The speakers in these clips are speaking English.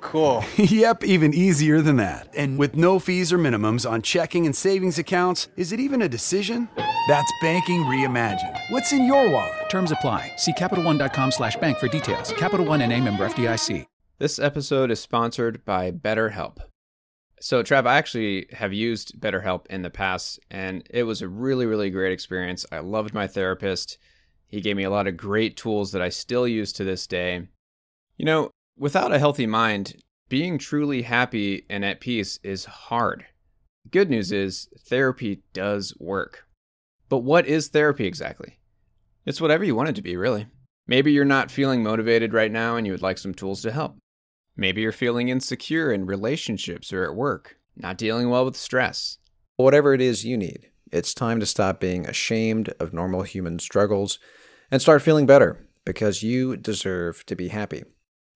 Cool. yep, even easier than that. And with no fees or minimums on checking and savings accounts, is it even a decision? That's banking reimagined. What's in your wallet? Terms apply. See CapitalOne.com slash bank for details. Capital One and a member FDIC. This episode is sponsored by BetterHelp. So, Trav, I actually have used BetterHelp in the past, and it was a really, really great experience. I loved my therapist. He gave me a lot of great tools that I still use to this day. You know, without a healthy mind, being truly happy and at peace is hard. Good news is, therapy does work. But what is therapy exactly? It's whatever you want it to be, really. Maybe you're not feeling motivated right now and you would like some tools to help. Maybe you're feeling insecure in relationships or at work, not dealing well with stress. Whatever it is you need, it's time to stop being ashamed of normal human struggles and start feeling better because you deserve to be happy.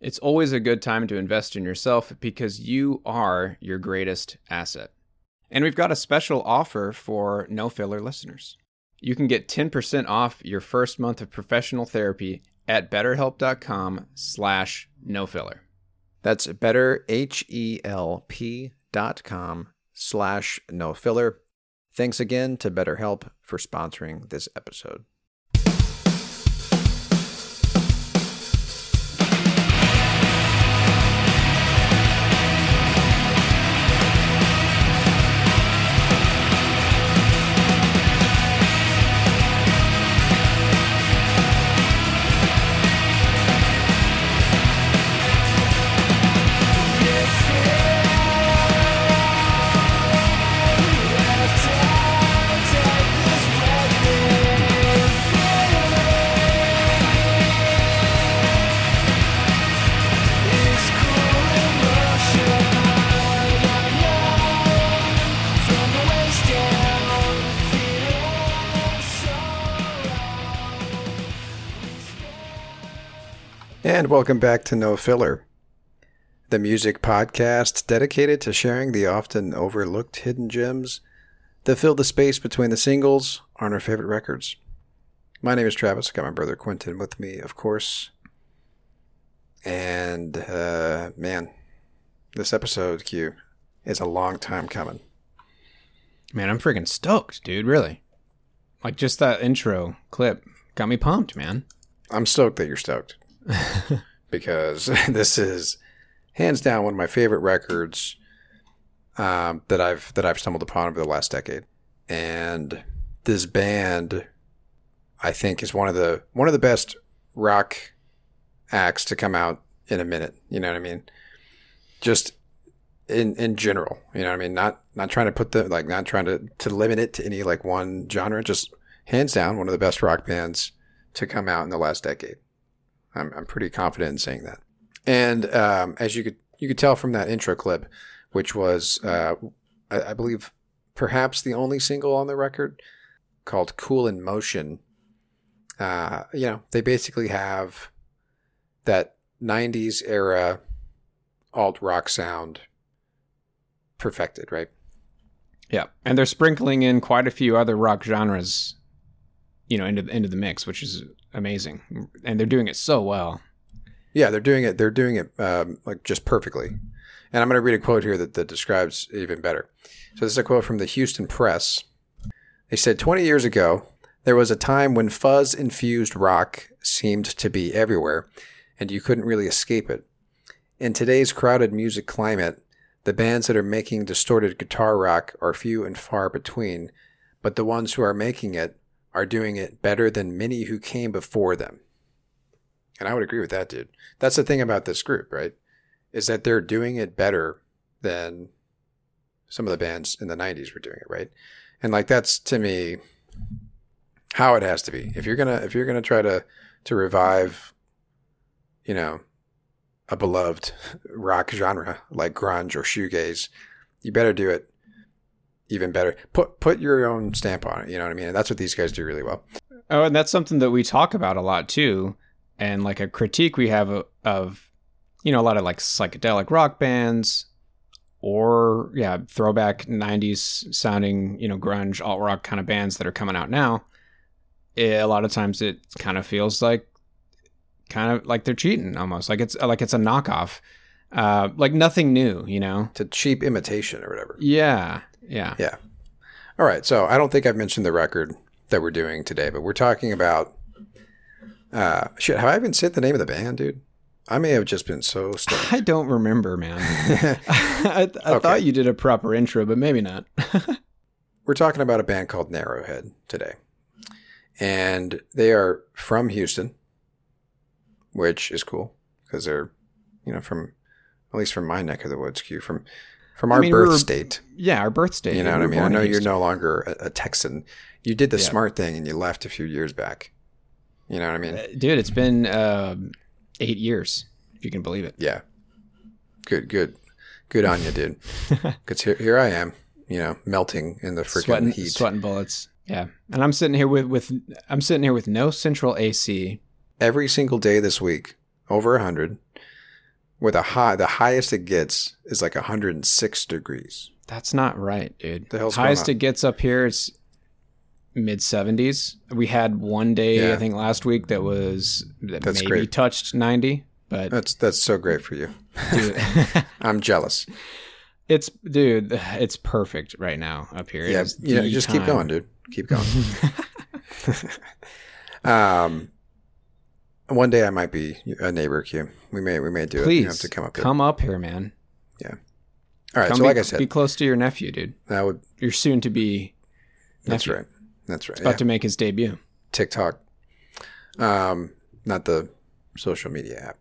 It's always a good time to invest in yourself because you are your greatest asset. And we've got a special offer for no filler listeners. You can get 10% off your first month of professional therapy at betterhelp.com slash no filler. That's betterhelp.com slash no filler. Thanks again to BetterHelp for sponsoring this episode. And welcome back to No Filler, the music podcast dedicated to sharing the often overlooked hidden gems that fill the space between the singles on our favorite records. My name is Travis. I got my brother Quentin with me, of course. And, uh, man, this episode, Q, is a long time coming. Man, I'm freaking stoked, dude, really. Like, just that intro clip got me pumped, man. I'm stoked that you're stoked. because this is hands down one of my favorite records um, that I've that I've stumbled upon over the last decade. And this band, I think, is one of the one of the best rock acts to come out in a minute. You know what I mean? Just in in general, you know what I mean? Not not trying to put the like not trying to to limit it to any like one genre. Just hands down, one of the best rock bands to come out in the last decade. I'm, I'm pretty confident in saying that. And um, as you could you could tell from that intro clip, which was, uh, I, I believe, perhaps the only single on the record called "Cool in Motion." Uh, you know, they basically have that '90s era alt rock sound perfected, right? Yeah, and they're sprinkling in quite a few other rock genres, you know, into into the mix, which is amazing, and they're doing it so well. Yeah, they're doing it. They're doing it um, like just perfectly. And I'm going to read a quote here that, that describes even better. So this is a quote from the Houston Press. They said 20 years ago, there was a time when fuzz infused rock seemed to be everywhere, and you couldn't really escape it. In today's crowded music climate, the bands that are making distorted guitar rock are few and far between, but the ones who are making it are doing it better than many who came before them. And I would agree with that, dude. That's the thing about this group, right? Is that they're doing it better than some of the bands in the 90s were doing it, right? And like that's to me how it has to be. If you're going to if you're going to try to to revive you know, a beloved rock genre like grunge or shoegaze, you better do it even better. Put put your own stamp on it. You know what I mean? And that's what these guys do really well. Oh, and that's something that we talk about a lot too, and like a critique we have of, you know, a lot of like psychedelic rock bands, or yeah, throwback '90s sounding, you know, grunge alt rock kind of bands that are coming out now. It, a lot of times, it kind of feels like kind of like they're cheating almost like it's like it's a knockoff uh like nothing new you know It's a cheap imitation or whatever. yeah yeah Yeah. All right. So I don't think I've mentioned the record that we're doing today, but we're talking about. Uh, shit, have I even said the name of the band, dude? I may have just been so stoned. i don't remember man i, I Okay. thought you did a proper intro but maybe not we're talking about a band called Narrowhead today, and they are from Houston, which is cool because they're, you know, from at least from my neck of the woods, Q, from from our I mean, birth state. Yeah, our birth state. You know what I mean? I know you're no longer a, a Texan. You did the yeah. smart thing and you left a few years back. You know what I mean? Uh, dude, it's been uh, eight years, if you can believe it. Yeah. Good, good. Good on you, dude. Because here, here I am, you know, melting in the freaking sweating, heat. Sweating bullets. Yeah. And I'm sitting here with, with I'm sitting here with no central AC. Every single day this week, over a 100 where the high the highest it gets is like 106 degrees. That's not right, dude. The, highest it gets up here it's mid 70s. We had one day yeah. I think last week that was that that's maybe great. touched 90, but That's that's so great for you. I'm jealous. It's dude, it's perfect right now up here. Yeah, you know, just time. keep going, dude. Keep going. um one day I might be a neighbor, Q. We may we may do it. Please You have to come up. here. come up here, man. Yeah. All right. Come so be, like I said, be close to your nephew, dude. that would. You're soon to be That's nephew. right. That's right. about yeah. to make his debut. TikTok. Um, not the social media app.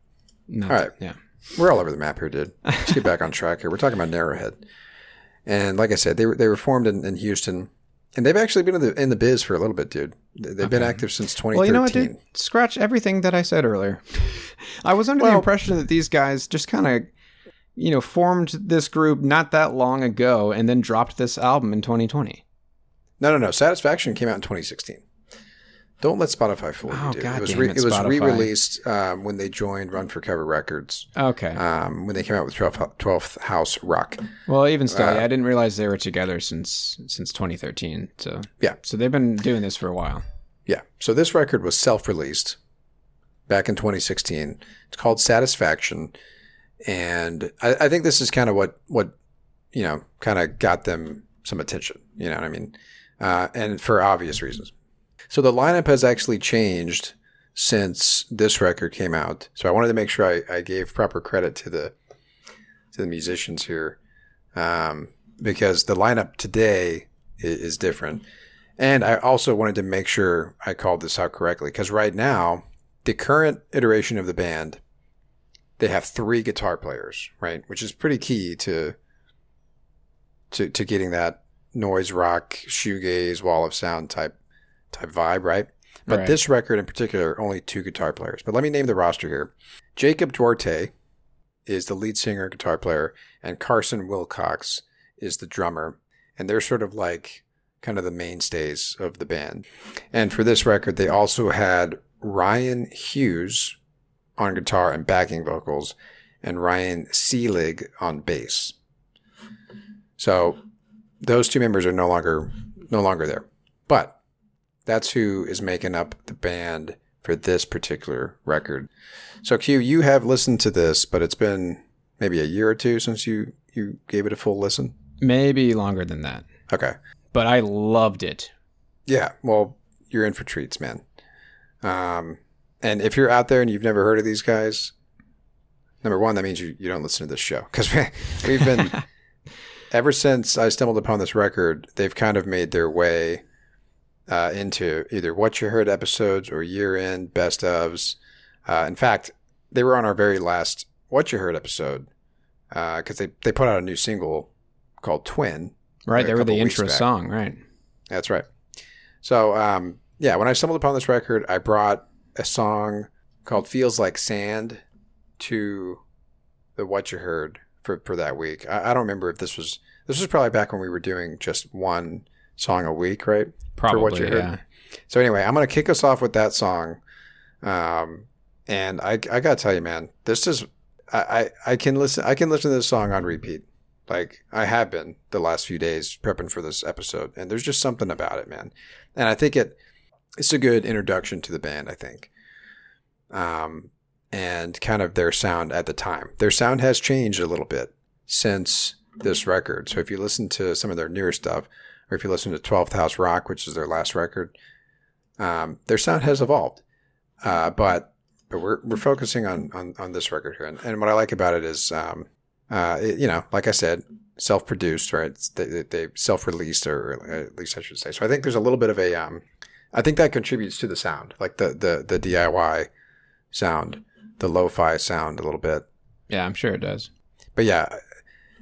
Not All right. yeah. We're all over the map here, dude. Let's get back on track here. We're talking about Narrowhead, and like I said, they were they were formed in, in Houston, and they've actually been in the in the biz for a little bit, dude. They- They've been active since 2013. Well, you know what, dude? Scratch everything that I said earlier. I was under the impression that these guys just kind of, you know, formed this group not that long ago and then dropped this album in 2020. No, no, no. Satisfaction came out in 2016. Don't let Spotify fool you, Oh, dude. God it was re- it, it was re-released um, when they joined Run for Cover Records. Okay. Um, when they came out with 12th, 12th House Rock. well, even still, uh, yeah, I didn't realize they were together since since 2013. So Yeah. so they've been doing this for a while. Yeah. So this record was self-released back in 2016. It's called Satisfaction, and I, I think this is kind of what what you know kind of got them some attention. You know what I mean? Uh, and for obvious reasons. So the lineup has actually changed since this record came out. So I wanted to make sure I, I gave proper credit to the to the musicians here, um, because the lineup today is, is different. And I also wanted to make sure I called this out correctly because right now, the current iteration of the band, they have three guitar players, right? Which is pretty key to to to getting that noise rock, shoegaze, wall of sound type type vibe, right? But Right. this record in particular, only two guitar players. But let me name the roster here: Jacob Duarte is the lead singer and guitar player, and Carson Wilcox is the drummer. And they're sort of like kind of the mainstays of the band. And for this record, they also had Ryan Hughes on guitar and backing vocals, and Ryan Seelig on bass. So those two members are no longer no longer there. But that's who is making up the band for this particular record. So Q, you have listened to this, but it's been maybe a year or two since you you gave it a full listen. Maybe longer than that. Okay. But I loved it. Yeah. Well, you're in for treats, man. Um, and if you're out there and you've never heard of these guys, number one, that means you, you don't listen to this show because we, we've been ever since I stumbled upon this record, they've kind of made their way uh, into either what you heard episodes or year end best ofs. Uh, in fact, they were on our very last what you heard episode because uh, they they put out a new single called Twin. Right, they were the intro back. song, right? That's right. So um, yeah, when I stumbled upon this record, I brought a song called "Feels Like Sand" to the what you heard for, for that week. I, I don't remember if this was this was probably back when we were doing just one song a week, right? Probably, for what you heard. Yeah. So anyway, I'm gonna kick us off with that song, um, and I I gotta tell you, man, this is I, I I can listen I can listen to this song on repeat. Like I have been the last few days prepping for this episode, and there's just something about it, man. And I think it it's a good introduction to the band. I think. Um, and kind of their sound at the time. Their sound has changed a little bit since this record. So if you listen to some of their newer stuff, or if you listen to 12th House Rock, which is their last record, um, their sound has evolved. Uh, but but we're we're focusing on on, on this record here, and, and what I like about it is, um, uh, it, you know, like I said, self-produced, right? They, they self-released, or at least I should say. So I think there's a little bit of a, um, I think that contributes to the sound, like the the the DIY sound the lo-fi sound a little bit. Yeah, I'm sure it does. But yeah,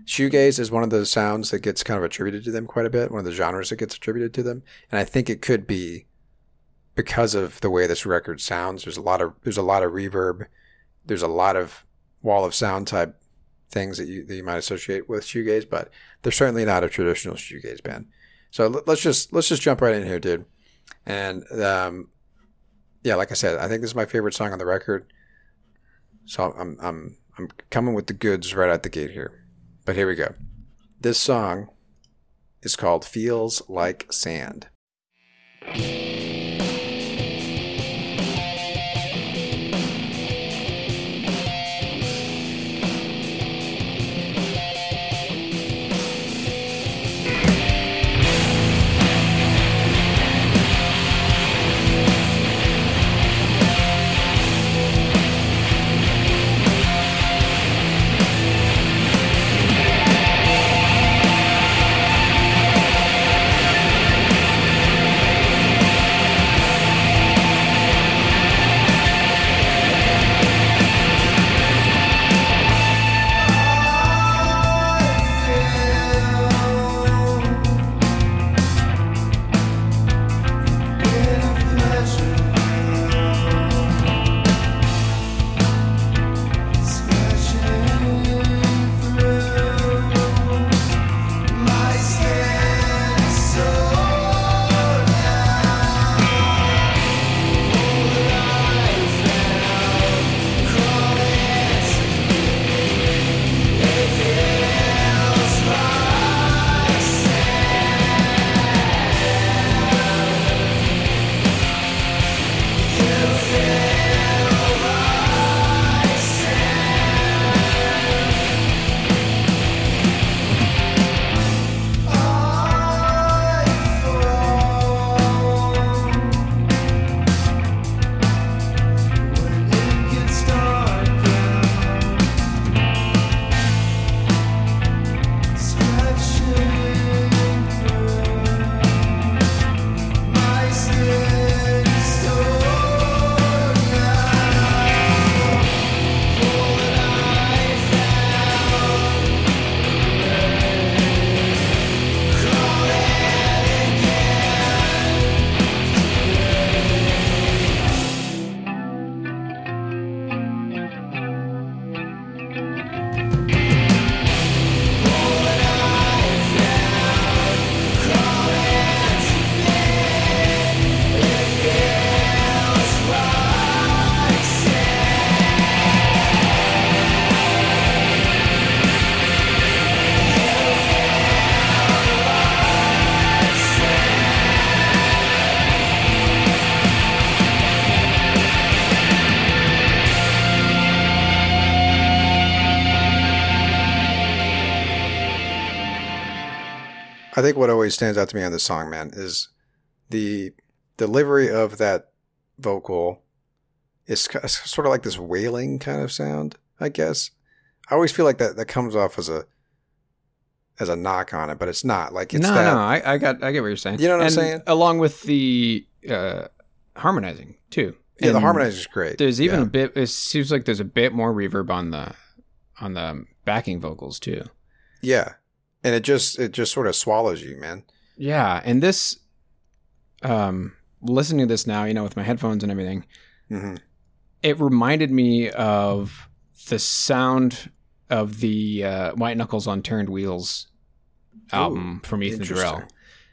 shoegaze is one of the sounds that gets kind of attributed to them quite a bit. One of the genres that gets attributed to them, and I think it could be because of the way this record sounds. There's a lot of there's a lot of reverb. There's a lot of wall of sound type things that you that you might associate with shoegaze, but they're certainly not a traditional shoegaze band. So let's just let's just jump right in here, dude. And um, yeah, like I said, I think this is my favorite song on the record. So I'm I'm I'm coming with the goods right out the gate here. But here we go. This song is called Feels Like Sand. Think what always stands out to me on this song, man, is the delivery of that vocal is sort of like this wailing kind of sound, I guess. I always feel like that that comes off as a as a knock on it, but it's not. Like it's no, that no, I, I got, I get what you're saying. You know what I'm saying? Along with the uh, harmonizing too. yeah, the And harmonizing is great. There's even Yeah. a bit. It seems like there's a bit more reverb on the on the backing vocals too. Yeah. And it just it just sort of swallows you, man. Yeah, and this, um, listening to this now, you know, with my headphones and everything, hmm it reminded me of the sound of the uh, White Knuckles on Turned Wheels album from Ethan Durrell.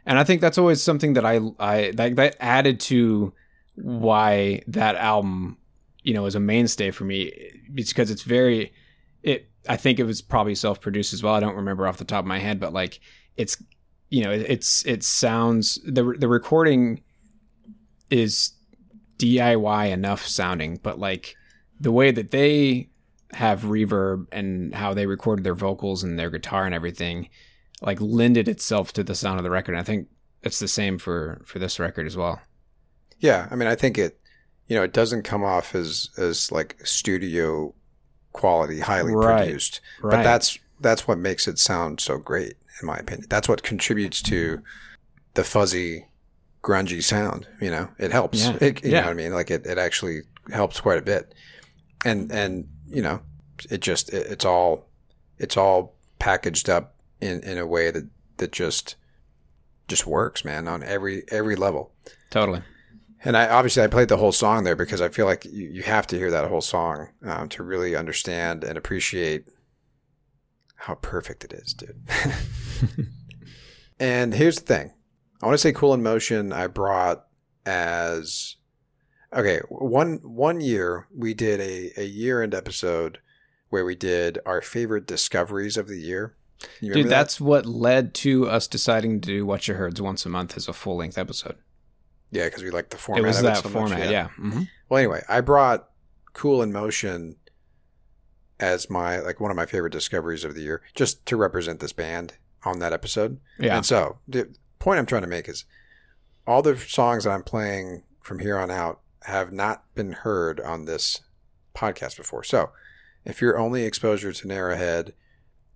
And I think that's always something that I I that, that added to why that album, you know, is a mainstay for me. It's because it's very it I think it was probably self-produced as well. I don't remember off the top of my head, but like it's you know, it, it's it sounds the the recording is DIY enough sounding, but like the way that they have reverb and how they recorded their vocals and their guitar and everything like lended itself to the sound of the record. And I think it's the same for for this record as well. Yeah, I mean, I think it, you know, it doesn't come off as as like studio quality, highly Right, produced, right. but that's that's what makes it sound so great, in my opinion. That's what contributes to the fuzzy, grungy sound. You know, it helps. Yeah. It, you Yeah. know what I mean? Like it, it actually helps quite a bit, and and you know, it just it, it's all it's all packaged up in in a way that that just just works, man, on every every level. Totally. And I obviously I played the whole song there because I feel like you, you have to hear that whole song um, to really understand and appreciate how perfect it is, dude. and here's the thing: I want to say "Cool in Motion." I brought as okay one one year we did a a year end episode where we did our favorite discoveries of the year. Dude, that? that's what led to us deciding to do What You Heard's once a month as a full length episode. Yeah, because we like the format. it was of that so much, format, yeah. hmm Well, anyway, I brought Cool in Motion as my like one of my favorite discoveries of the year, just to represent this band on that episode. Yeah. And so the point I'm trying to make is all the songs that I'm playing from here on out have not been heard on this podcast before. So if your only exposure to Narrowhead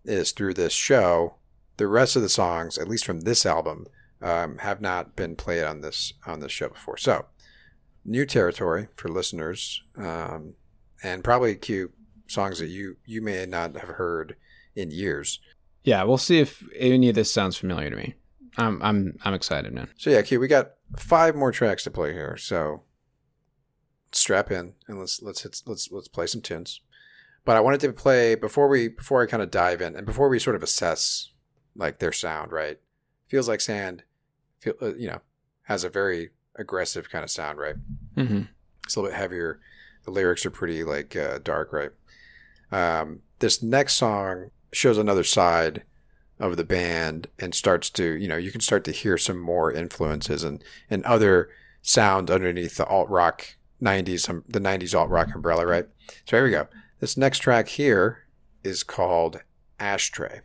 is through this show, the rest of the songs, at least from this album, um, have not been played on this on this show before. So new territory for listeners, um, and probably cute songs that you you may not have heard in years. Yeah, we'll see if any of this sounds familiar to me. I'm I'm I'm excited, man. So yeah, Q, we got five more tracks to play here. So strap in and let's let's hit, let's let's play some tunes. But I wanted to play before we before I kind of dive in and before we sort of assess like their sound. Right, feels like sand. Feel uh, you know has a very aggressive kind of sound. Right, hmm it's a little bit heavier. The lyrics are pretty like uh, dark. Right. Um, this next song shows another side of the band and starts to you know you can start to hear some more influences and and other sound underneath the alt rock 90s um, the 90s alt rock umbrella right so here we go this next track here is called ashtray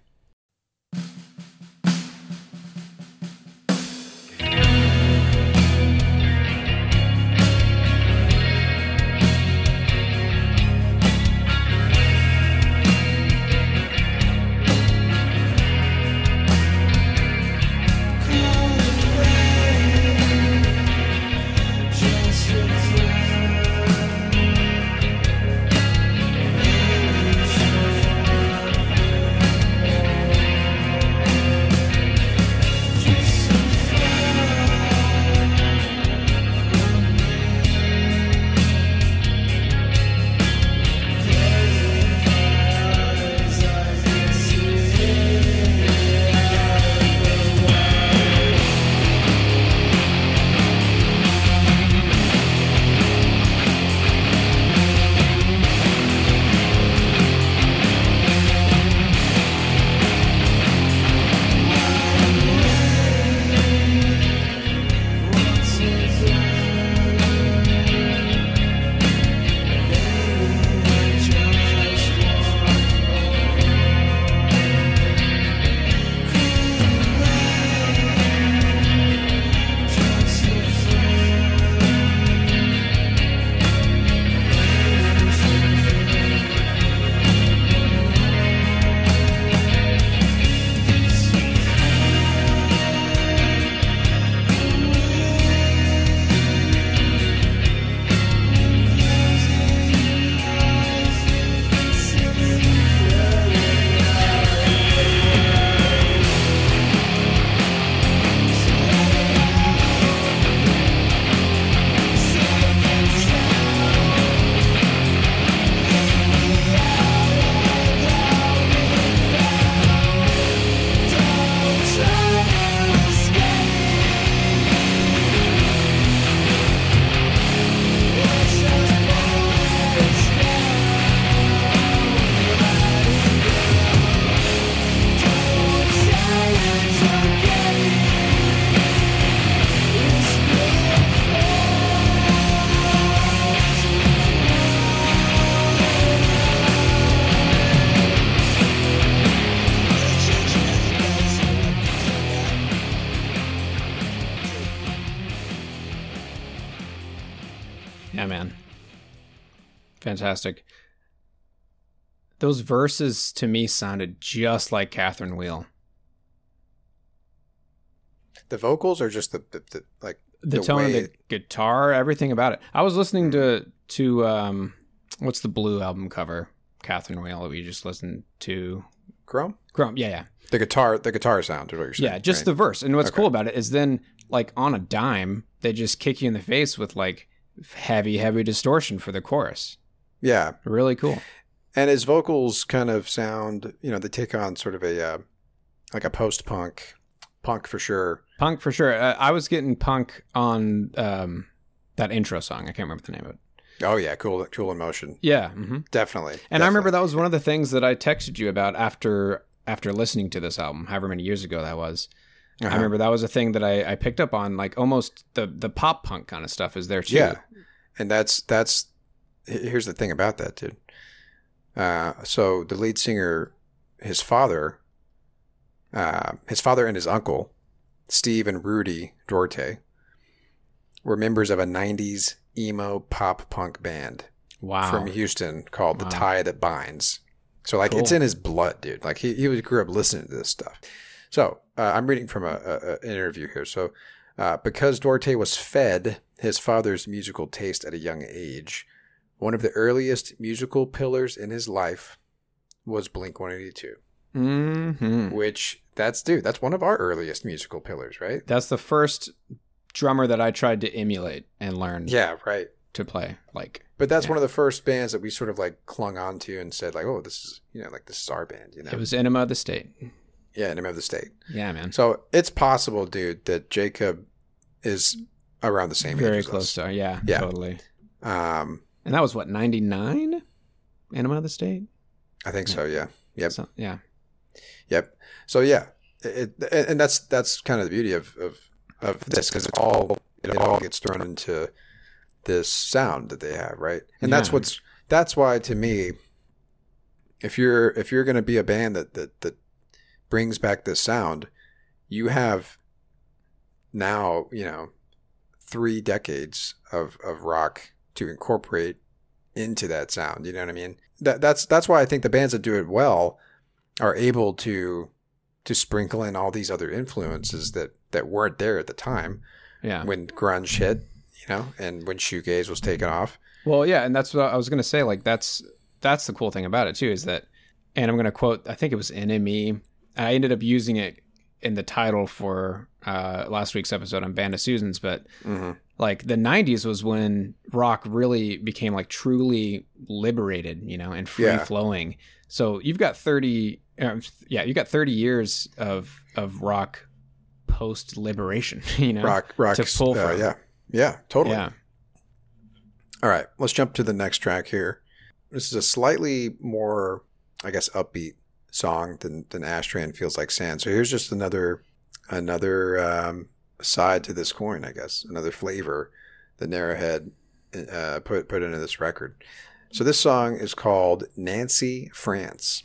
Fantastic. Those verses to me sounded just like Catherine Wheel. The vocals are just the, the, the like The, The tone of the guitar, everything about it. I was listening to to um what's the blue album cover? Catherine Wheel that we just listened to. Chrome. Chrome, yeah, yeah. The guitar, the guitar sound is what you're saying. Yeah, just right? the verse. And what's Okay. cool about it is then, like on a dime, they just kick you in the face with like heavy, heavy distortion for the chorus. Yeah. Really cool. And his vocals kind of sound, you know, they take on sort of a uh, like a post punk, punk for sure. Punk for sure. Uh, I was getting punk on um, that intro song. I can't remember the name of it. Oh yeah, cool, cool in motion. Yeah. hmm Definitely. And I remember that was one of the things that I texted you about after after listening to this album, however many years ago that was. I Uh-huh. remember that was a thing that I, I picked up on, like almost the the pop punk kind of stuff is there too. Yeah, and that's that's here's the thing about that, dude. Uh, so the lead singer, his father, uh, his father and his uncle, Steve and Rudy Duarte, were members of a '90s emo pop punk band Wow. from Houston called Wow. The Tie That Binds. So like Cool. it's in his blood, dude. Like he he grew up listening to this stuff. So uh, I'm reading from a, a, a- an interview here. So uh, because Duarte was fed his father's musical taste at a young age, one of the earliest musical pillars in his life was Blink 182, hmm which that's dude, that's one of our earliest musical pillars, right? That's the first drummer that I tried to emulate and learn Yeah, right. to play. Like, But that's Yeah. one of the first bands that we sort of like clung on to and said like, oh, this is you know like this is our band, you know? it was Enema of the State. yeah, Enema of the State. Yeah, man. So it's possible, dude, that Jacob is around the same age. Very close to, yeah, Yeah. totally. Um, And that was what, 99? Enema of the State? I think so. Yeah. Yep. So, yeah. Yep. So yeah, it, it, and that's that's kind of the beauty of of, of this because it all it all gets thrown into this sound that they have, right? And that's what's that's why to me, if you're if you're going to be a band that that that brings back this sound, you have now you know three decades of of rock to incorporate into that sound. You know what I mean? That that's that's why I think the bands that do it well are able to to sprinkle in all these other influences that that weren't there at the time Yeah. when grunge hit, you know, and when shoegaze was taken off. Well, yeah, and that's what I was gonna say. Like that's that's the cool thing about it too is that, and I'm gonna quote. I think it was NME. I ended up using it in the title for uh, last week's episode on Band of Susans, but like the '90s was when rock really became like truly liberated, you know, and free Yeah. flowing. So you've got 30, uh, yeah, you got 30 years of of rock post liberation, you know, Rock, rock, to pull uh, from. yeah, yeah, totally. yeah. All right, let's jump to the next track here. This is a slightly more, I guess, upbeat song than than Ashtray Feels Like Sand. So here's just another another um, side to this coin, I guess, another flavor that Narrowhead uh, put put into this record. So this song is called Nancy France.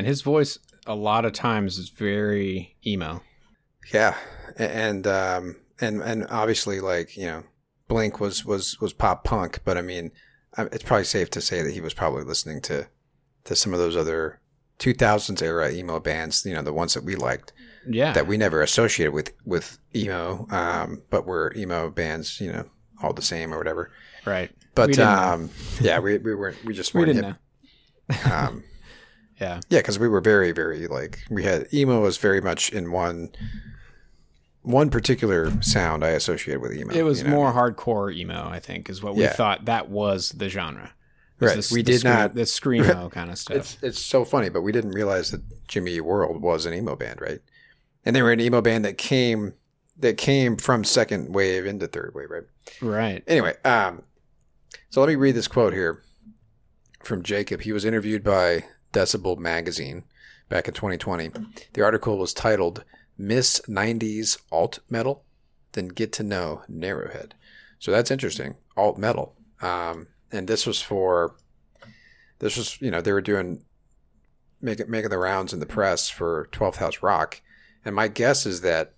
Man, his voice a lot of times is very emo. Yeah, and um, and and obviously, like you know, Blink was was was pop punk, but I mean, it's probably safe to say that he was probably listening to to some of those other 2000s era emo bands. You know, the ones that we liked Yeah, that we never associated with with emo, um, but were emo bands. You know, all the same or whatever. right. But um, yeah, we we weren't we just we weren't didn't hip. know. Um, Yeah, Yeah, because we were very, very like we had emo was very much in one one particular sound I associated with emo. it was you know? more hardcore emo. I think is what we Yeah. thought that was the genre. Was Right. the- We the did not- the screamo kind of stuff. It's it's so funny, but we didn't realize that Jimmy Eat World was an emo band, right? And they were an emo band that came that came from second wave into third wave, right? right. Anyway, um, so let me read this quote here from Jacob. He was interviewed by Decibel Magazine back in 2020. The article was titled "Miss 90s Alt Metal, Then Get to Know Narrowhead." So that's interesting, alt metal. Um, and this was for this was you know they were doing making making the rounds in the press for 12th House Rock, and my guess is that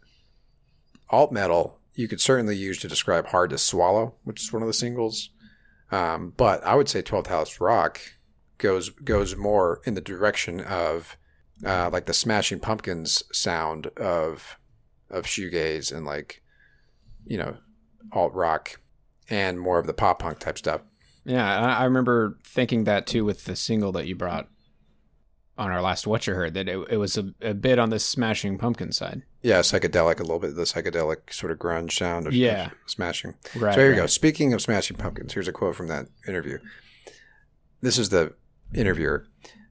alt metal you could certainly use to describe hard to swallow which is one of the singles um, but i would say 12th house rock goes goes more in the direction of uh, like the smashing pumpkins sound of of shoegaze and like you know alt rock and more of the pop punk type stuff Yeah, I, I remember thinking that too with the single that you brought on our last What You Heard that it, it was a, a bit on the Smashing Pumpkin side. yeah psychedelic a little bit the psychedelic sort of grunge sound of, Yeah. smashing Right. So here we go. Speaking of Smashing Pumpkins, here's a quote from that interview. This is the interviewer.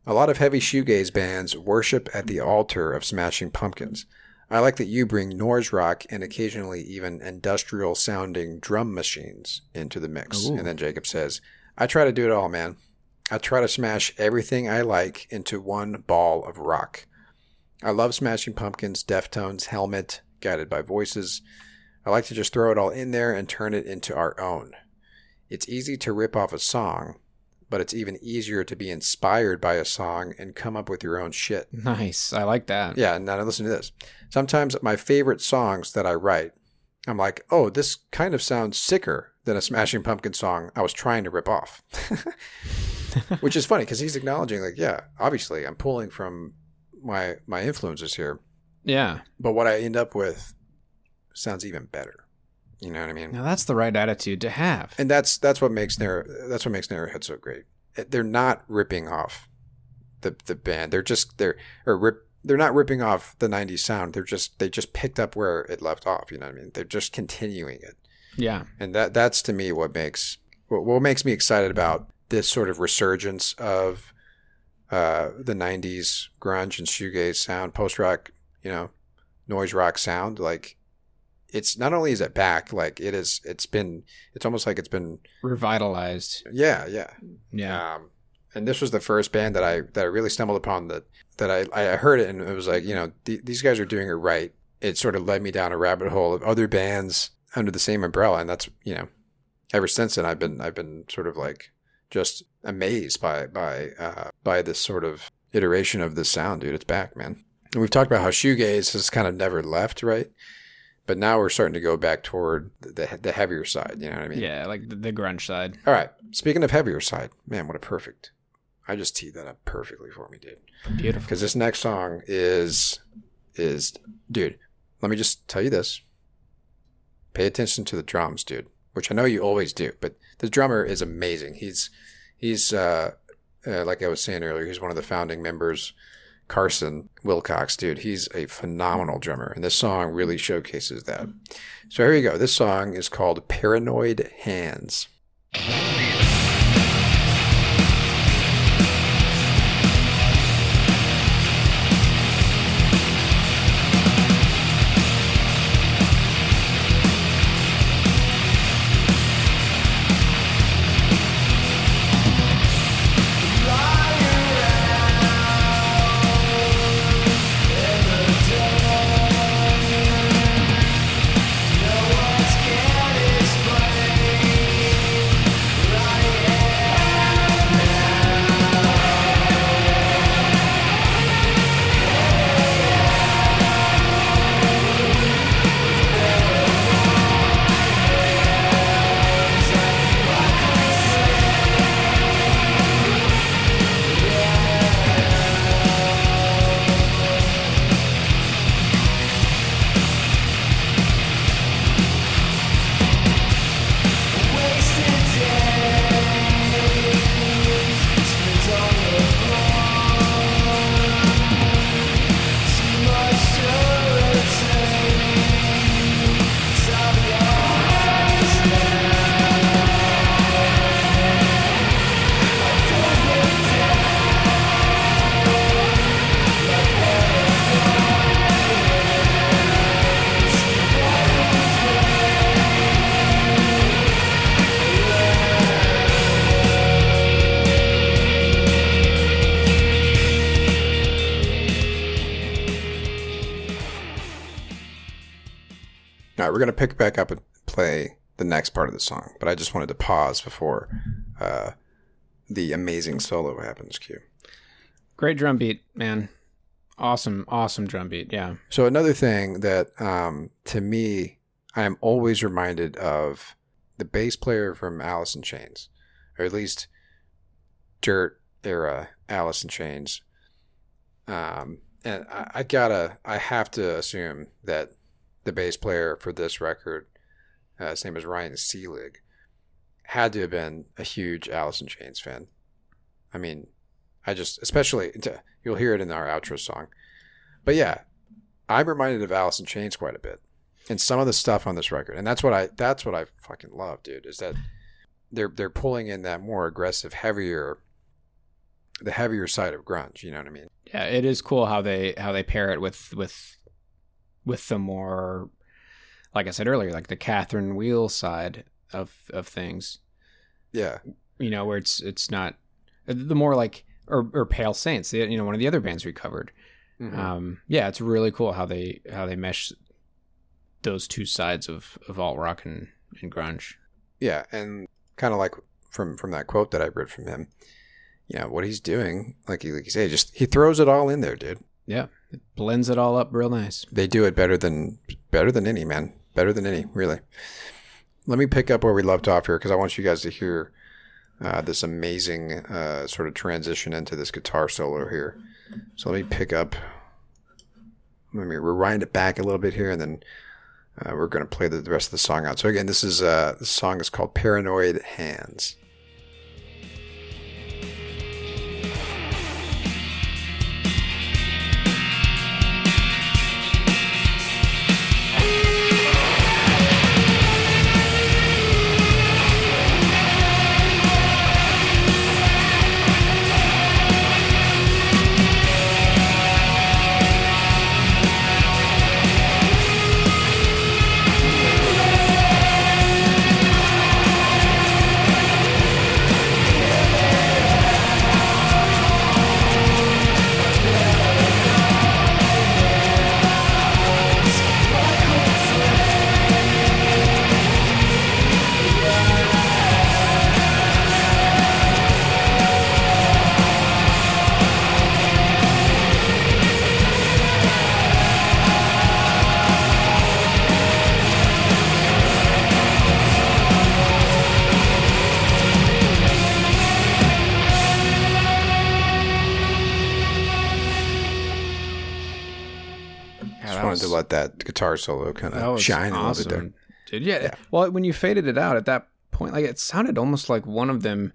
A lot of heavy shoegaze bands worship at the altar of Smashing Pumpkins. I like that you bring noise rock and occasionally even industrial sounding drum machines into the mix. Ooh. And then Jacob says, I try to do it all, man. I try to smash everything I like into one ball of rock. I love Smashing Pumpkins, Deftones, Helmet, Guided by Voices. I like to just throw it all in there and turn it into our own. It's easy to rip off a song, but it's even easier to be inspired by a song and come up with your own shit. Nice. I like that. Yeah, and now listen to this. Sometimes my favorite songs that I write, I'm like, oh, this kind of sounds sicker than a Smashing Pumpkin song I was trying to rip off. Which is funny because he's acknowledging, like, yeah, obviously I'm pulling from my my influences here, Yeah. but what I end up with sounds even better. You know what I mean? Now that's the right attitude to have. and that's that's what makes Narrow that's what makes Narrowhead so great. They're not ripping off the the band. They're just they're or rip. They're not ripping off the '90s sound. They're just they just picked up where it left off. You know what I mean? They're just continuing it, yeah. and that that's to me what makes what, what makes me excited about this sort of resurgence of uh, the '90s grunge and shoegaze sound, post rock, you know, noise rock sound. Like it's not only is it back, like it is. It's been. It's almost like it's been Revitalized. yeah, yeah. Yeah. Um, and this was the first band that I that I really stumbled upon that that I I heard it and it was like you know th- these guys are doing it right. It sort of led me down a rabbit hole of other bands under the same umbrella, and that's you know ever since then I've been I've been sort of like just amazed by by uh, by this sort of iteration of this sound, dude. It's back, man. And we've talked about how shoegaze has kind of never left, right? But now we're starting to go back toward the the heavier side. You know what I mean? yeah, like the, the grunge side. All right. Speaking of heavier side, man, what a perfect. I just teed that up perfectly for me, dude. Beautiful. Because this next song is is dude. Let me just tell you this. Pay attention to the drums, dude. Which I know you always do, but the drummer is amazing. He's he's uh, uh like I was saying earlier. He's one of the founding members. Carson Wilcox, dude, he's a phenomenal drummer, and this song really showcases that. So here you go. This song is called "Paranoid Hands." Right, we're gonna pick back up and play the next part of the song, but I just wanted to pause before uh, the amazing solo happens. Q. Great drum beat, man. Awesome, awesome drum beat. Yeah. So another thing that um, to me, I am always reminded of the bass player from Alice in Chains, or at least Dirt era Alice in Chains. Um, and I, I gotta, I have to assume that the bass player for this record, uh, his name is Ryan Seelig, had to have been a huge in Chains fan. I mean, I just, especially, you'll hear it in our outro song. But yeah, I'm reminded of in Chains quite a bit, and some of the stuff on this record, and that's what I, that's what I fucking love, dude. Is that they're they're pulling in that more aggressive, heavier, the heavier side of grunge. You know what I mean? Yeah, it is cool how they how they pair it with with with the more, like I said earlier, like the Catherine Wheel side of of things. Yeah, you know where it's it's not the more like or, or Pale Saints, you know, one of the other bands we covered. Mm-hmm. Um, yeah, it's really cool how they how they mesh those two sides of of alt rock and, and grunge. Yeah, and kind of like from from that quote that I read from him, yeah, what he's doing, like you like you say, just he throws it all in there, dude. Yeah, it blends it all up real nice. They do it better than better than any man, better than any, really. Let me pick up where we left off here because I want you guys to hear uh, this amazing uh, sort of transition into this guitar solo here. So let me pick up. Let me rewind it back a little bit here, and then uh, we're going to play the, the, rest of the song out. So again, this is uh, the song is called "Paranoid Hands." Guitar solo kind of shine awesome. a little bit there. Dude, yeah. yeah. Well, when you faded it out at that point, like it sounded almost like one of them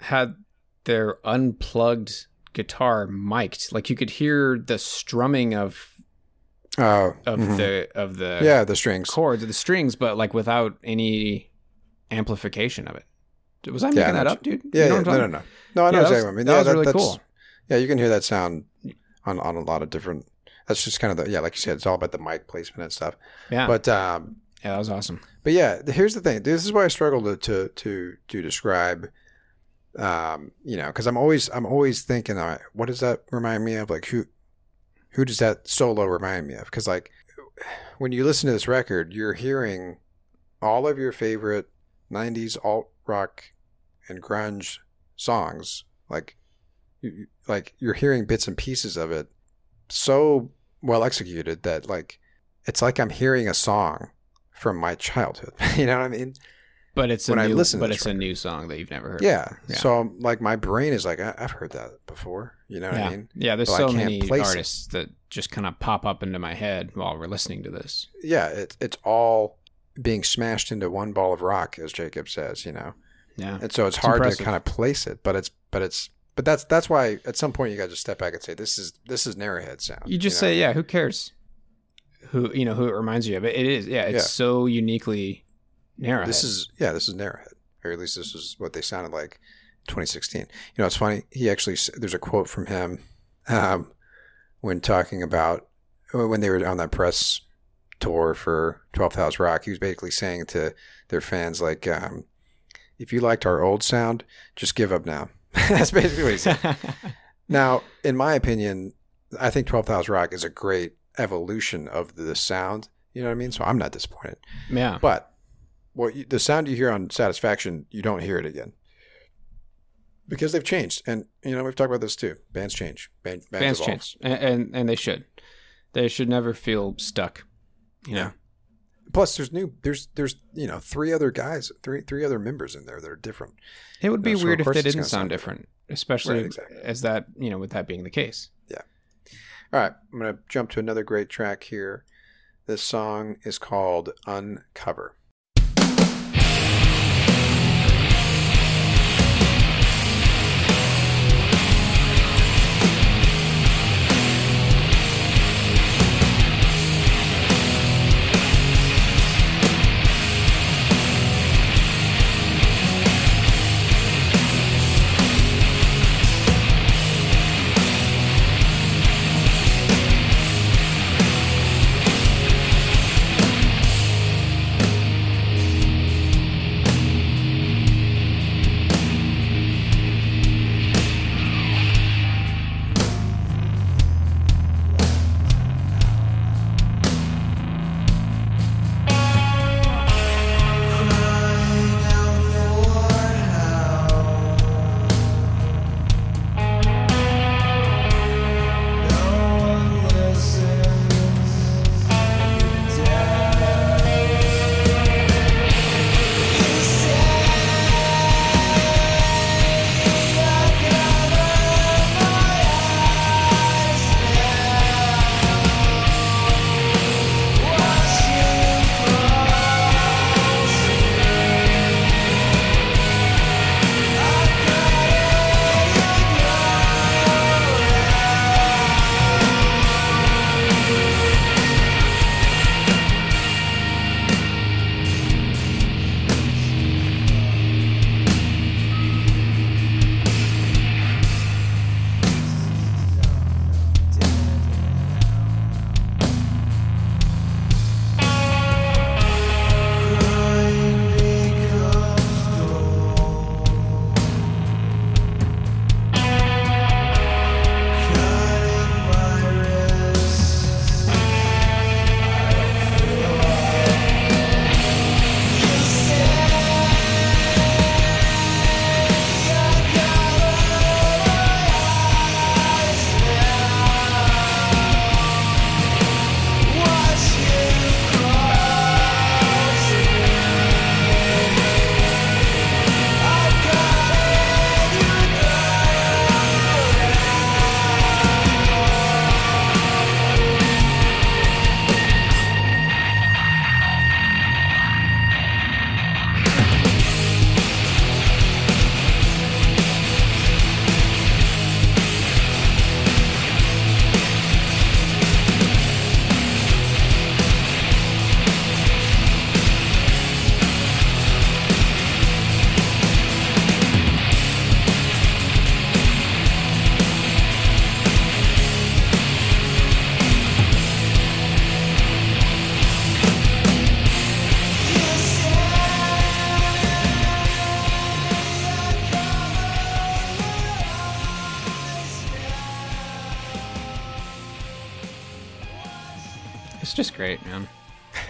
had their unplugged guitar mic'd. Like you could hear the strumming of uh, of mm-hmm. the of the yeah the strings chords of the strings, but like without any amplification of it. Was I making yeah, that up, dude? Yeah, you know yeah no, no, no, no. I know yeah, exactly. I mean, that yeah, was that, really cool. Yeah, you can hear that sound on on a lot of different that's just kind of the yeah, like you said, it's all about the mic placement and stuff. Yeah. But um, yeah, that was awesome. But yeah, here's the thing. This is why I struggle to to to, to describe. Um, you know, because I'm always I'm always thinking, right, what does that remind me of? Like who who does that solo remind me of? Because like when you listen to this record, you're hearing all of your favorite '90s alt rock and grunge songs, like you, like you're hearing bits and pieces of it so well executed that like it's like I'm hearing a song from my childhood. you know what I mean? But it's when a new, I listen, but it's record. a new song that you've never heard. Yeah. yeah. So like my brain is like I, have heard that before. You know what yeah. I mean? Yeah. There's so many artists it. that just kind of pop up into my head while we're listening to this. Yeah. It's it's all being smashed into one ball of rock, as Jacob says. You know. Yeah. And so it's, it's hard impressive. to kind of place it, but it's but it's but that's that's why at some point you got to step back and say this is this is Narrowhead sound. You just you know? say, yeah, who cares? Who you know who it reminds you of? It is, yeah, it's yeah. so uniquely Narrowhead. This is yeah, this is Narrowhead, or at least this is what they sounded like. 2016. You know, it's funny. He actually there's a quote from him um, when talking about when they were on that press tour for 12th House Rock. He was basically saying to their fans like, um, "If you liked our old sound, just give up now." That's basically what he said. now, in my opinion, I think 12th House Rock is a great evolution of the sound. You know what I mean? So I'm not disappointed. Yeah. But what you, the sound you hear on Satisfaction, you don't hear it again because they've changed. And you know we've talked about this too. Bands change. Band, bands bands change, and, and and they should. They should never feel stuck. You know. Plus, there's new. There's there's you know three other guys, three three other members in there that are different. It would be so of weird if course they didn't sound sound different, especially Right, exactly. as that you know with that being the case. Yeah. All right, I'm gonna jump to another great track here. This song is called "Uncover."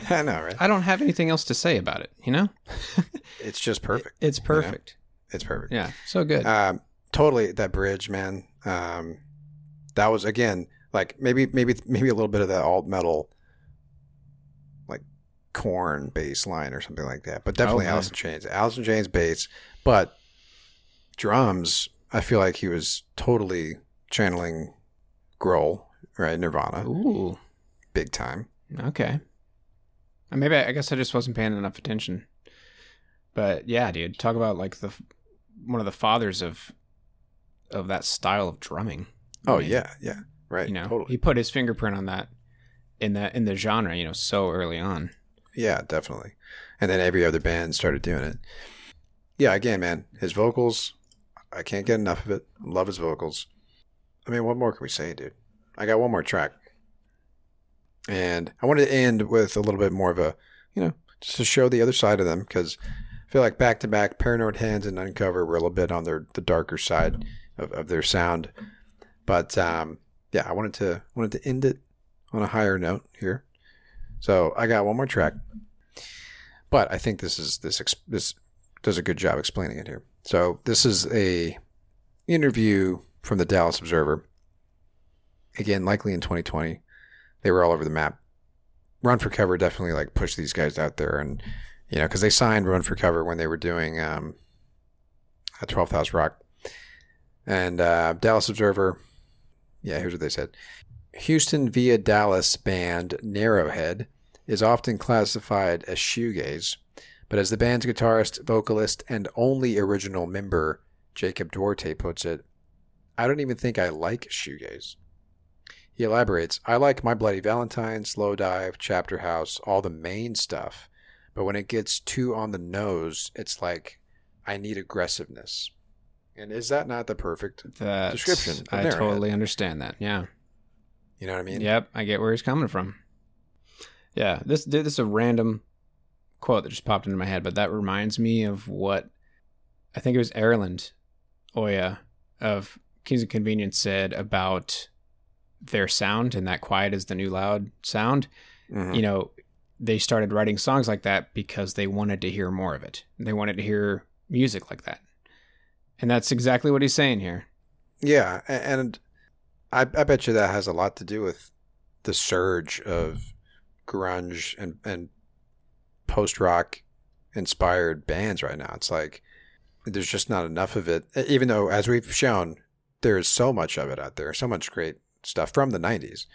I know, right? I don't have anything else to say about it. You know, It's just perfect. it's perfect. It's perfect. Yeah, so good. Um, totally that bridge, man. Um, that was again like maybe maybe maybe a little bit of that alt metal, like Korn bass line or something like that. But definitely Oh, Alice in Chains, Alice in Chains bass. But drums, I feel like he was totally channeling Grohl, right? Nirvana, Ooh, big time. okay. Maybe I, I guess I just wasn't paying enough attention. But yeah, dude, talk about like the one of the fathers of of that style of drumming. Oh yeah, yeah, right. you know, totally. he put his fingerprint on that in that in the genre, you know, so early on. Yeah, definitely. And then every other band started doing it. Yeah, again, man, his vocals, I can't get enough of it. Love his vocals. I mean, what more can we say, dude? I got one more track. And I wanted to end with a little bit more of a, you know, just to show the other side of them because I feel like back to back, Paranoid Hands and Uncover were a little bit on their the darker side of, of their sound. But um, yeah, I wanted to wanted to end it on a higher note here. So I got one more track, but I think this is this this does a good job explaining it here. So this is a interview from the Dallas Observer. Again, likely in 2020, they were all over the map. Run for Cover definitely like pushed these guys out there, and you know because they signed Run for Cover when they were doing um, a 12th House Rock, and uh, Dallas Observer. Yeah, here's what they said. Houston via Dallas band Narrowhead is often classified as shoegaze, but as the band's guitarist, vocalist, and only original member, Jacob Duarte, puts it, I don't even think I like shoegaze. He elaborates, I like My Bloody Valentine, Slowdive, Chapter House, all the main stuff, but when it gets too on the nose, it's like, I need aggressiveness. And is that not the perfect That's, description? I totally understand that. Yeah. You know what I mean? Yep, I get where he's coming from. Yeah, this this is a random quote that just popped into my head, but that reminds me of what I think it was Erlend Øye of Kings of Convenience said about their sound and that quiet is the new loud sound. Mhm. You know, they started writing songs like that because they wanted to hear more of it. They wanted to hear music like that. And that's exactly what he's saying here. Yeah, and I, I bet you that has a lot to do with the surge of grunge and and post rock inspired bands right now. It's like there's just not enough of it. Even though, as we've shown, there is so much of it out there, so much great stuff from the '90s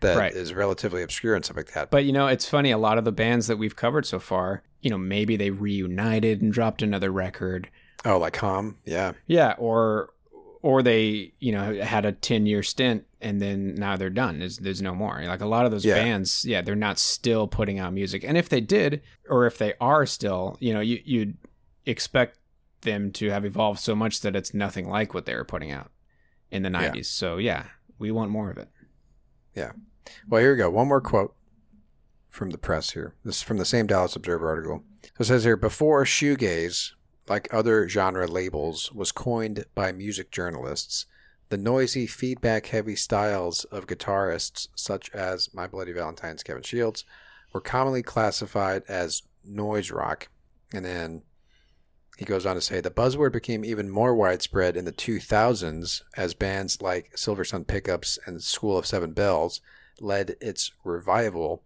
that is Right. relatively obscure and stuff like that. But you know, it's funny. A lot of the bands that we've covered so far, you know, maybe they reunited and dropped another record. oh, like Hum, yeah, Yeah, or or they, you know, had a ten year stint and then now they're done. There's there's no more. Like a lot of those Yeah. bands, yeah, they're not still putting out music. And if they did, or if they are still, you know, you you'd expect them to have evolved so much that it's nothing like what they were putting out in the Yeah. nineties. So yeah, we want more of it. Yeah. Well, here we go. One more quote from the press here. This is from the same Dallas Observer article. So it says here before shoegaze, like other genre labels, was coined by music journalists, the noisy, feedback heavy styles of guitarists such as My Bloody Valentine's Kevin Shields were commonly classified as noise rock. And then he goes on to say the buzzword became even more widespread in the 2000s as bands like Silversun Pickups and School of Seven Bells led its revival,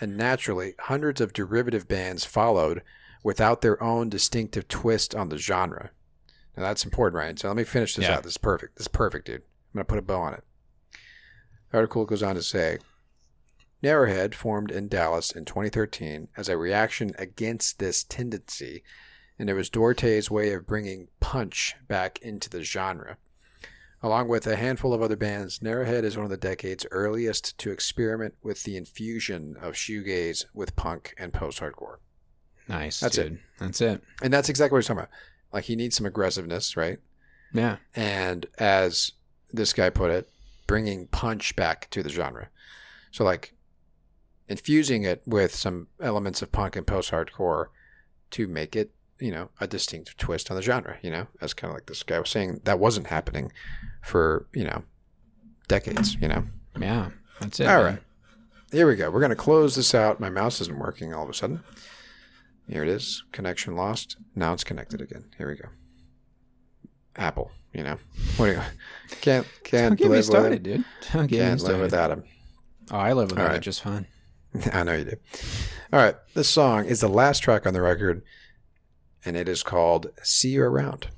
and naturally, hundreds of derivative bands followed without their own distinctive twist on the genre. Now that's important, right? So let me finish this Yeah. out. This is perfect. This is perfect, dude. I'm gonna put a bow on it. The article goes on to say Narrowhead formed in Dallas in 2013 as a reaction against this tendency, and it was Duarte's way of bringing punch back into the genre. Along with a handful of other bands, Narrowhead is one of the decade's earliest to experiment with the infusion of shoegaze with punk and post-hardcore. Nice. That's it. That's it. And that's exactly what he's talking about. Like he needs some aggressiveness, right? Yeah. and as this guy put it, bringing punch back to the genre. So like infusing it with some elements of punk and post-hardcore to make it, you know, a distinct twist on the genre. You know, as kind of like this guy was saying, that wasn't happening for you know decades. You know. Yeah. That's it. All man. right. Here we go. We're going to close this out. My mouse isn't working all of a sudden. Here it is. Connection lost. Now it's connected again. Here we go. Apple, you know. What do you can't can't Don't get live me with started, him. dude. Don't Can't live without him. Oh, I live without All it just fine. I know you do. All right. This song is the last track on the record, and it is called See You Around.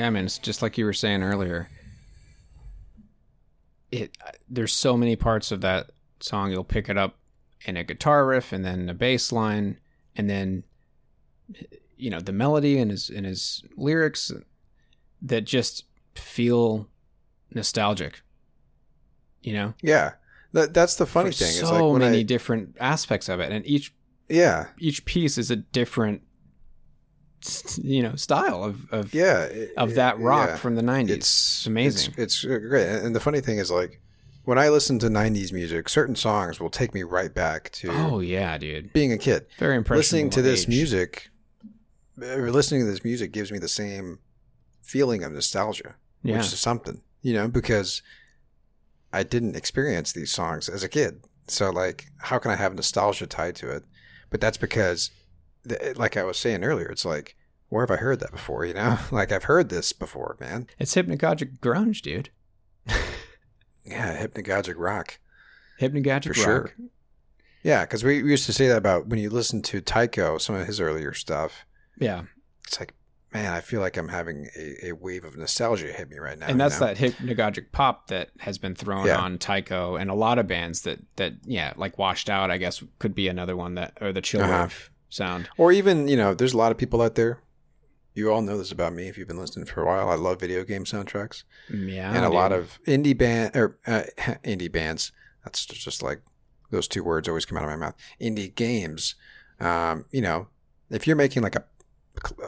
Yeah, I mean, it's just like you were saying earlier. It uh, there's so many parts of that song you'll pick it up in a guitar riff and then a bass line and then you know the melody and his and his lyrics that just feel nostalgic. You know, Yeah, that that's the funny For thing. So it's like many I, different aspects of it, and each yeah, each piece is a different, you know, style of of yeah, it- of that rock yeah. from the '90s. It's- amazing. It's, it's great. And the funny thing is, like, when I listen to '90s music, certain songs will take me right back to oh yeah, dude. being a kid. Very impressive. listening to this music, uh, listening to this music gives me the same feeling of nostalgia, Yeah. which is something, you know, because I didn't experience these songs as a kid. So, like, how can I have nostalgia tied to it? But that's because, like I was saying earlier, it's like, where have I heard that before? You know, like I've heard this before, man. It's hypnagogic grunge, dude. Yeah, hypnagogic rock. Hypnagogic For rock. sure. Yeah, because we, we used to say that about when you listen to Tycho, some of his earlier stuff. Yeah, It's like, man, I feel like I'm having a, a wave of nostalgia hit me right now. and you that's know? that hypnagogic pop that has been thrown Yeah. on Tycho and a lot of bands that that yeah, like Washed Out. I guess could be another one that or the chill Uh-huh. Sound. Or even, you know, there's a lot of people out there. You all know this about me if you've been listening for a while. I love video game soundtracks. Yeah, and a lot of indie band or uh, indie bands. That's just like those two words always come out of my mouth. Indie games. Um, you know, if you're making like a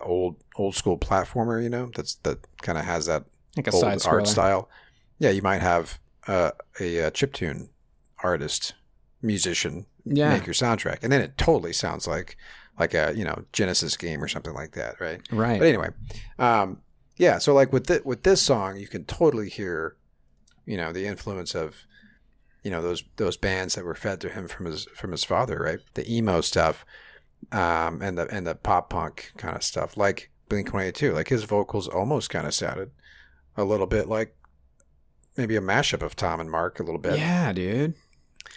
old old school platformer, you know, that's that kind of has that like a old side art style. Yeah, you might have uh, a, uh chiptune artist, musician Yeah, make your soundtrack, and then it totally sounds like like a you know Genesis game or something like that, right? right. But anyway, um, yeah. So like with thi- with this song, you can totally hear, you know, the influence of, you know, those those bands that were fed to him from his from his father, right? The emo stuff, um, and the and the pop punk kind of stuff, like Blink Eighty Two. Like his vocals almost kind of sounded a little bit like maybe a mashup of Tom and Mark, a little bit. Yeah, dude.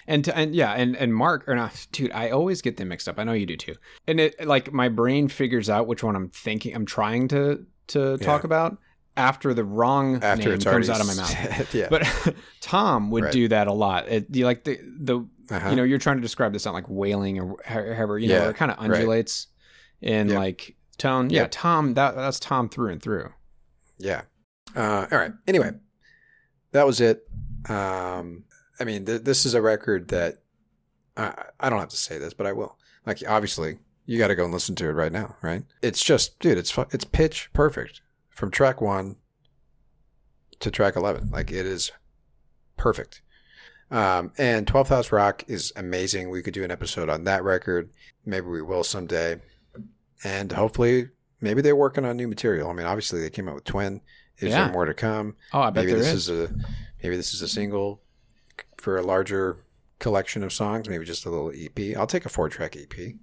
And to, and yeah, and and Mark or not, dude. I always get them mixed up. I know you do too. And it like my brain figures out which one I'm thinking. I'm trying to to talk about after the wrong After name comes out of my mouth. yeah. But Tom would Right. do that a lot. It, you like the the Uh-huh. you know you're trying to describe this sound like wailing or however you know Yeah, where it kind of right. undulates in Yep. like tone. Yeah. Tom. That that's Tom through and through. Yeah. Uh, all right. Anyway, that was it. Um, I mean, th- this is a record that I, I don't have to say this, but I will. Like, obviously, you got to go and listen to it right now, right? It's just, dude, it's fu- it's pitch perfect from track one to track eleven. Like, it is perfect. Um, and 12th House Rock is amazing. We could do an episode on that record. Maybe we will someday. And hopefully, maybe they're working on new material. I mean, obviously, they came out with Twin. Is Yeah. there more to come? Oh, I bet maybe there this is. is. a maybe this is a single for a larger collection of songs. Maybe just a little EP. I'll take a four track EP. You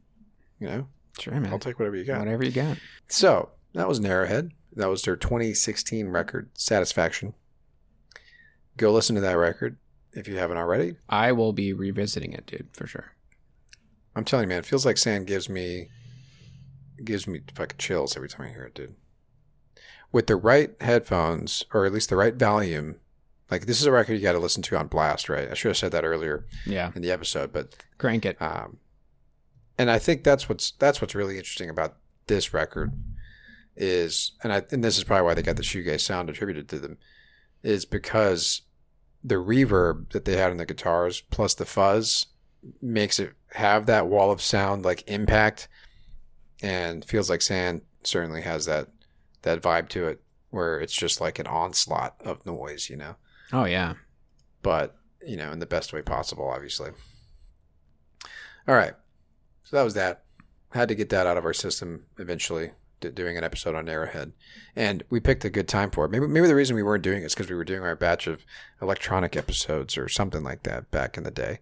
know, Sure, man. I'll take whatever you got. Whatever you got. So that was Narrowhead. That was their 2016 record, Satisfaction. Go listen to that record if you haven't already. I will be revisiting it, dude, for sure. I'm telling you, man, it feels like sand gives me gives me fucking chills every time I hear it, dude. With the right headphones, or at least the right volume, like this is a record you got to listen to on blast, right? I should have said that earlier Yeah, in the episode, but crank it. um, and I think that's what's that's what's really interesting about this record is, and I and this is probably why they got the shoegaze sound attributed to them, is because the reverb that they had on the guitars plus the fuzz makes it have that wall of sound like impact, and feels like Sand certainly has that that vibe to it where it's just like an onslaught of noise, you know Oh yeah. but you know, in the best way possible, obviously. All right, so that was that. Had to get that out of our system eventually. Doing an episode on Narrowhead, and we picked a good time for it. Maybe maybe the reason we weren't doing it is because we were doing our batch of electronic episodes or something like that back in the day.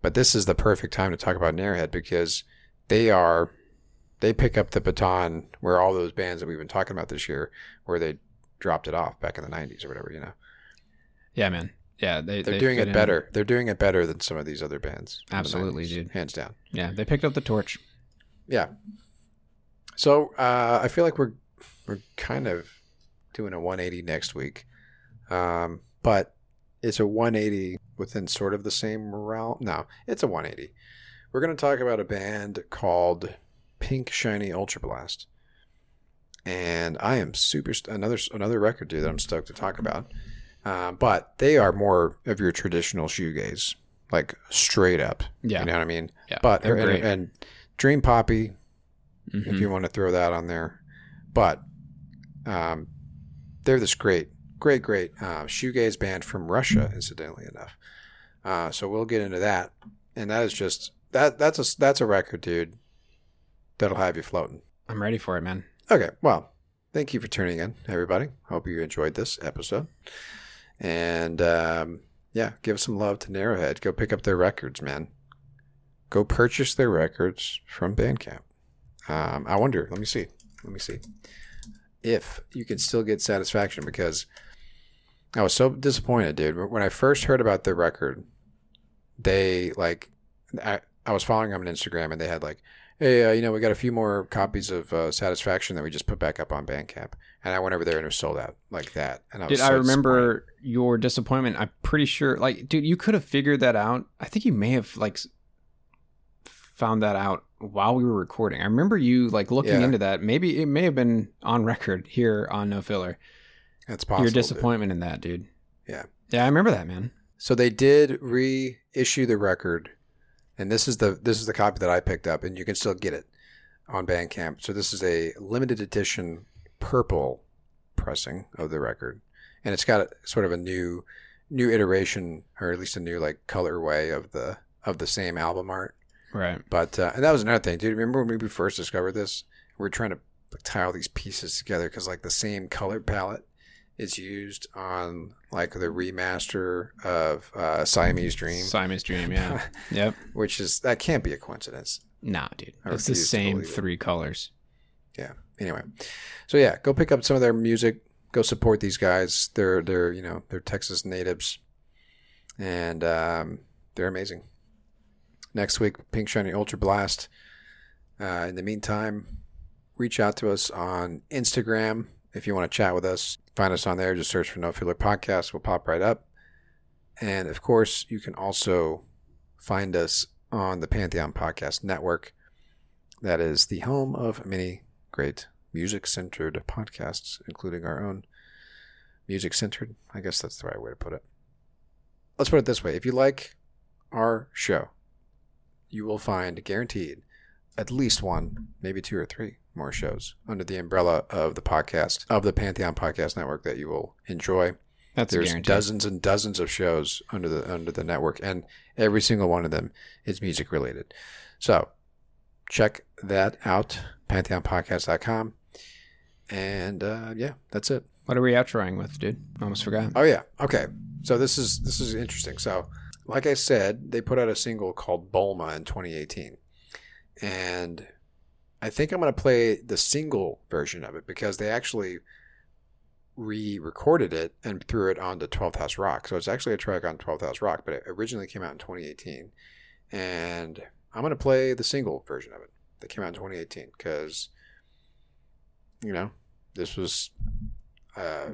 But this is the perfect time to talk about Narrowhead because they are they pick up the baton where all those bands that we've been talking about this year, where they dropped it off back in the '90s or whatever, you know. Yeah, man. Yeah, they They're they doing it in- better. They're doing it better than some of these other bands. Absolutely, 90s, dude. Hands down. Yeah, they picked up the torch. Yeah. So uh, I feel like we're we're kind of doing a 180 next week. Um, but it's a 180 within sort of the same realm. No, it's a 180. We're going to talk about a band called Pink Shiny Ultra Blast. And I am super st- another another record dude that I'm stoked to talk about. Uh, but they are more of your traditional shoegaze, like straight up. Yeah. you know what I mean. Yeah, but and, and Dream Poppy, if Mhm. you want to throw that on there. But um, they're this great, great, great uh, shoegaze band from Russia, incidentally enough. Uh, so we'll get into that, and that is just that. That's a that's a record, dude. That'll have you floating. I'm ready for it, man. Okay, well, thank you for tuning in, everybody. Hope you enjoyed this episode, and um, yeah, give some love to Narrowhead. Go pick up their records, man. Go purchase their records from Bandcamp. Um, I wonder. Let me see. Let me see if you can still get satisfaction because I was so disappointed, dude. When I first heard about their record, they like I, I was following them on Instagram and they had like, hey, uh, you know, we got a few more copies of uh, Satisfaction that we just put back up on Bandcamp, and I went over there and it was sold out like that. And I was Dude, I remember your disappointment. I'm pretty sure, like, dude, you could have figured that out. I think you may have like found that out while we were recording. I remember you like looking Yeah. into that. Maybe it may have been on record here on No Filler. That's possible. your dude. disappointment in that, dude. Yeah. Yeah, I remember that, man. So they did reissue the record, and this is the this is the copy that I picked up, and you can still get it on Bandcamp. So this is a limited edition purple pressing of the record, and it's got a, sort of a new new iteration, or at least a new like colorway of the of the same album art. Right. But uh, and that was another thing, dude. Remember when we first discovered this? We are trying to tie all these pieces together because like the same color palette is used on like the remaster of uh, Siamese Dream, Simon's Dream, yeah. yep. which is that can't be a coincidence. Nah, dude. I It's the same it. three colors. Yeah. Anyway, so yeah, go pick up some of their music. Go support these guys. They're they're you know they're Texas natives, and um, they're amazing. Next week, Pink Shiny Ultra Blast. Uh, in the meantime, reach out to us on Instagram if you want to chat with us. Find us on there. Just search for No Filler Podcast. We'll pop right up. And of course, you can also find us on the Pantheon Podcast Network. That is the home of many great music centered podcasts, including our own music centered. I guess that's the right way to put it. Let's put it this way if you like our show, you will find guaranteed at least one, maybe two or three more shows under the umbrella of the podcast, of the Pantheon Podcast Network that you will enjoy. That's There's dozens and dozens of shows under the under the network, and every single one of them is music related. So check that out, pantheonpodcast.com. And uh, yeah, that's it. What are we outroing with, dude? Almost forgot. Oh yeah, okay. So this is this is interesting. So, like I said, they put out a single called Bulma in 2018, and I think I'm going to play the single version of it because they actually re-recorded it and threw it onto 12th House Rock. So it's actually a track on 12th House Rock, but it originally came out in 2018, and I'm going to play the single version of it that came out in 2018 because you know this was uh,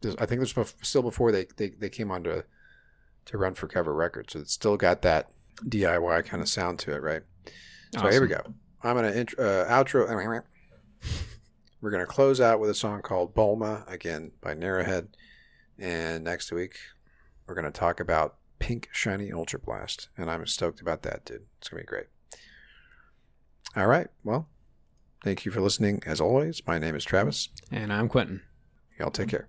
this, I think this was still before they, they, they came on to, to Run for Cover Records. So it's still got that DIY kind of sound to it, right? So here we go. I'm going to int- uh, outro. We're going to close out with a song called Bulma, again by Narrowhead. And next week, we're going to talk about Pink Shiny Ultra Blast. And I'm stoked about that, dude. It's going to be great. All right. Well, thank you for listening. As always, my name is Travis. And I'm Quentin. Y'all take care.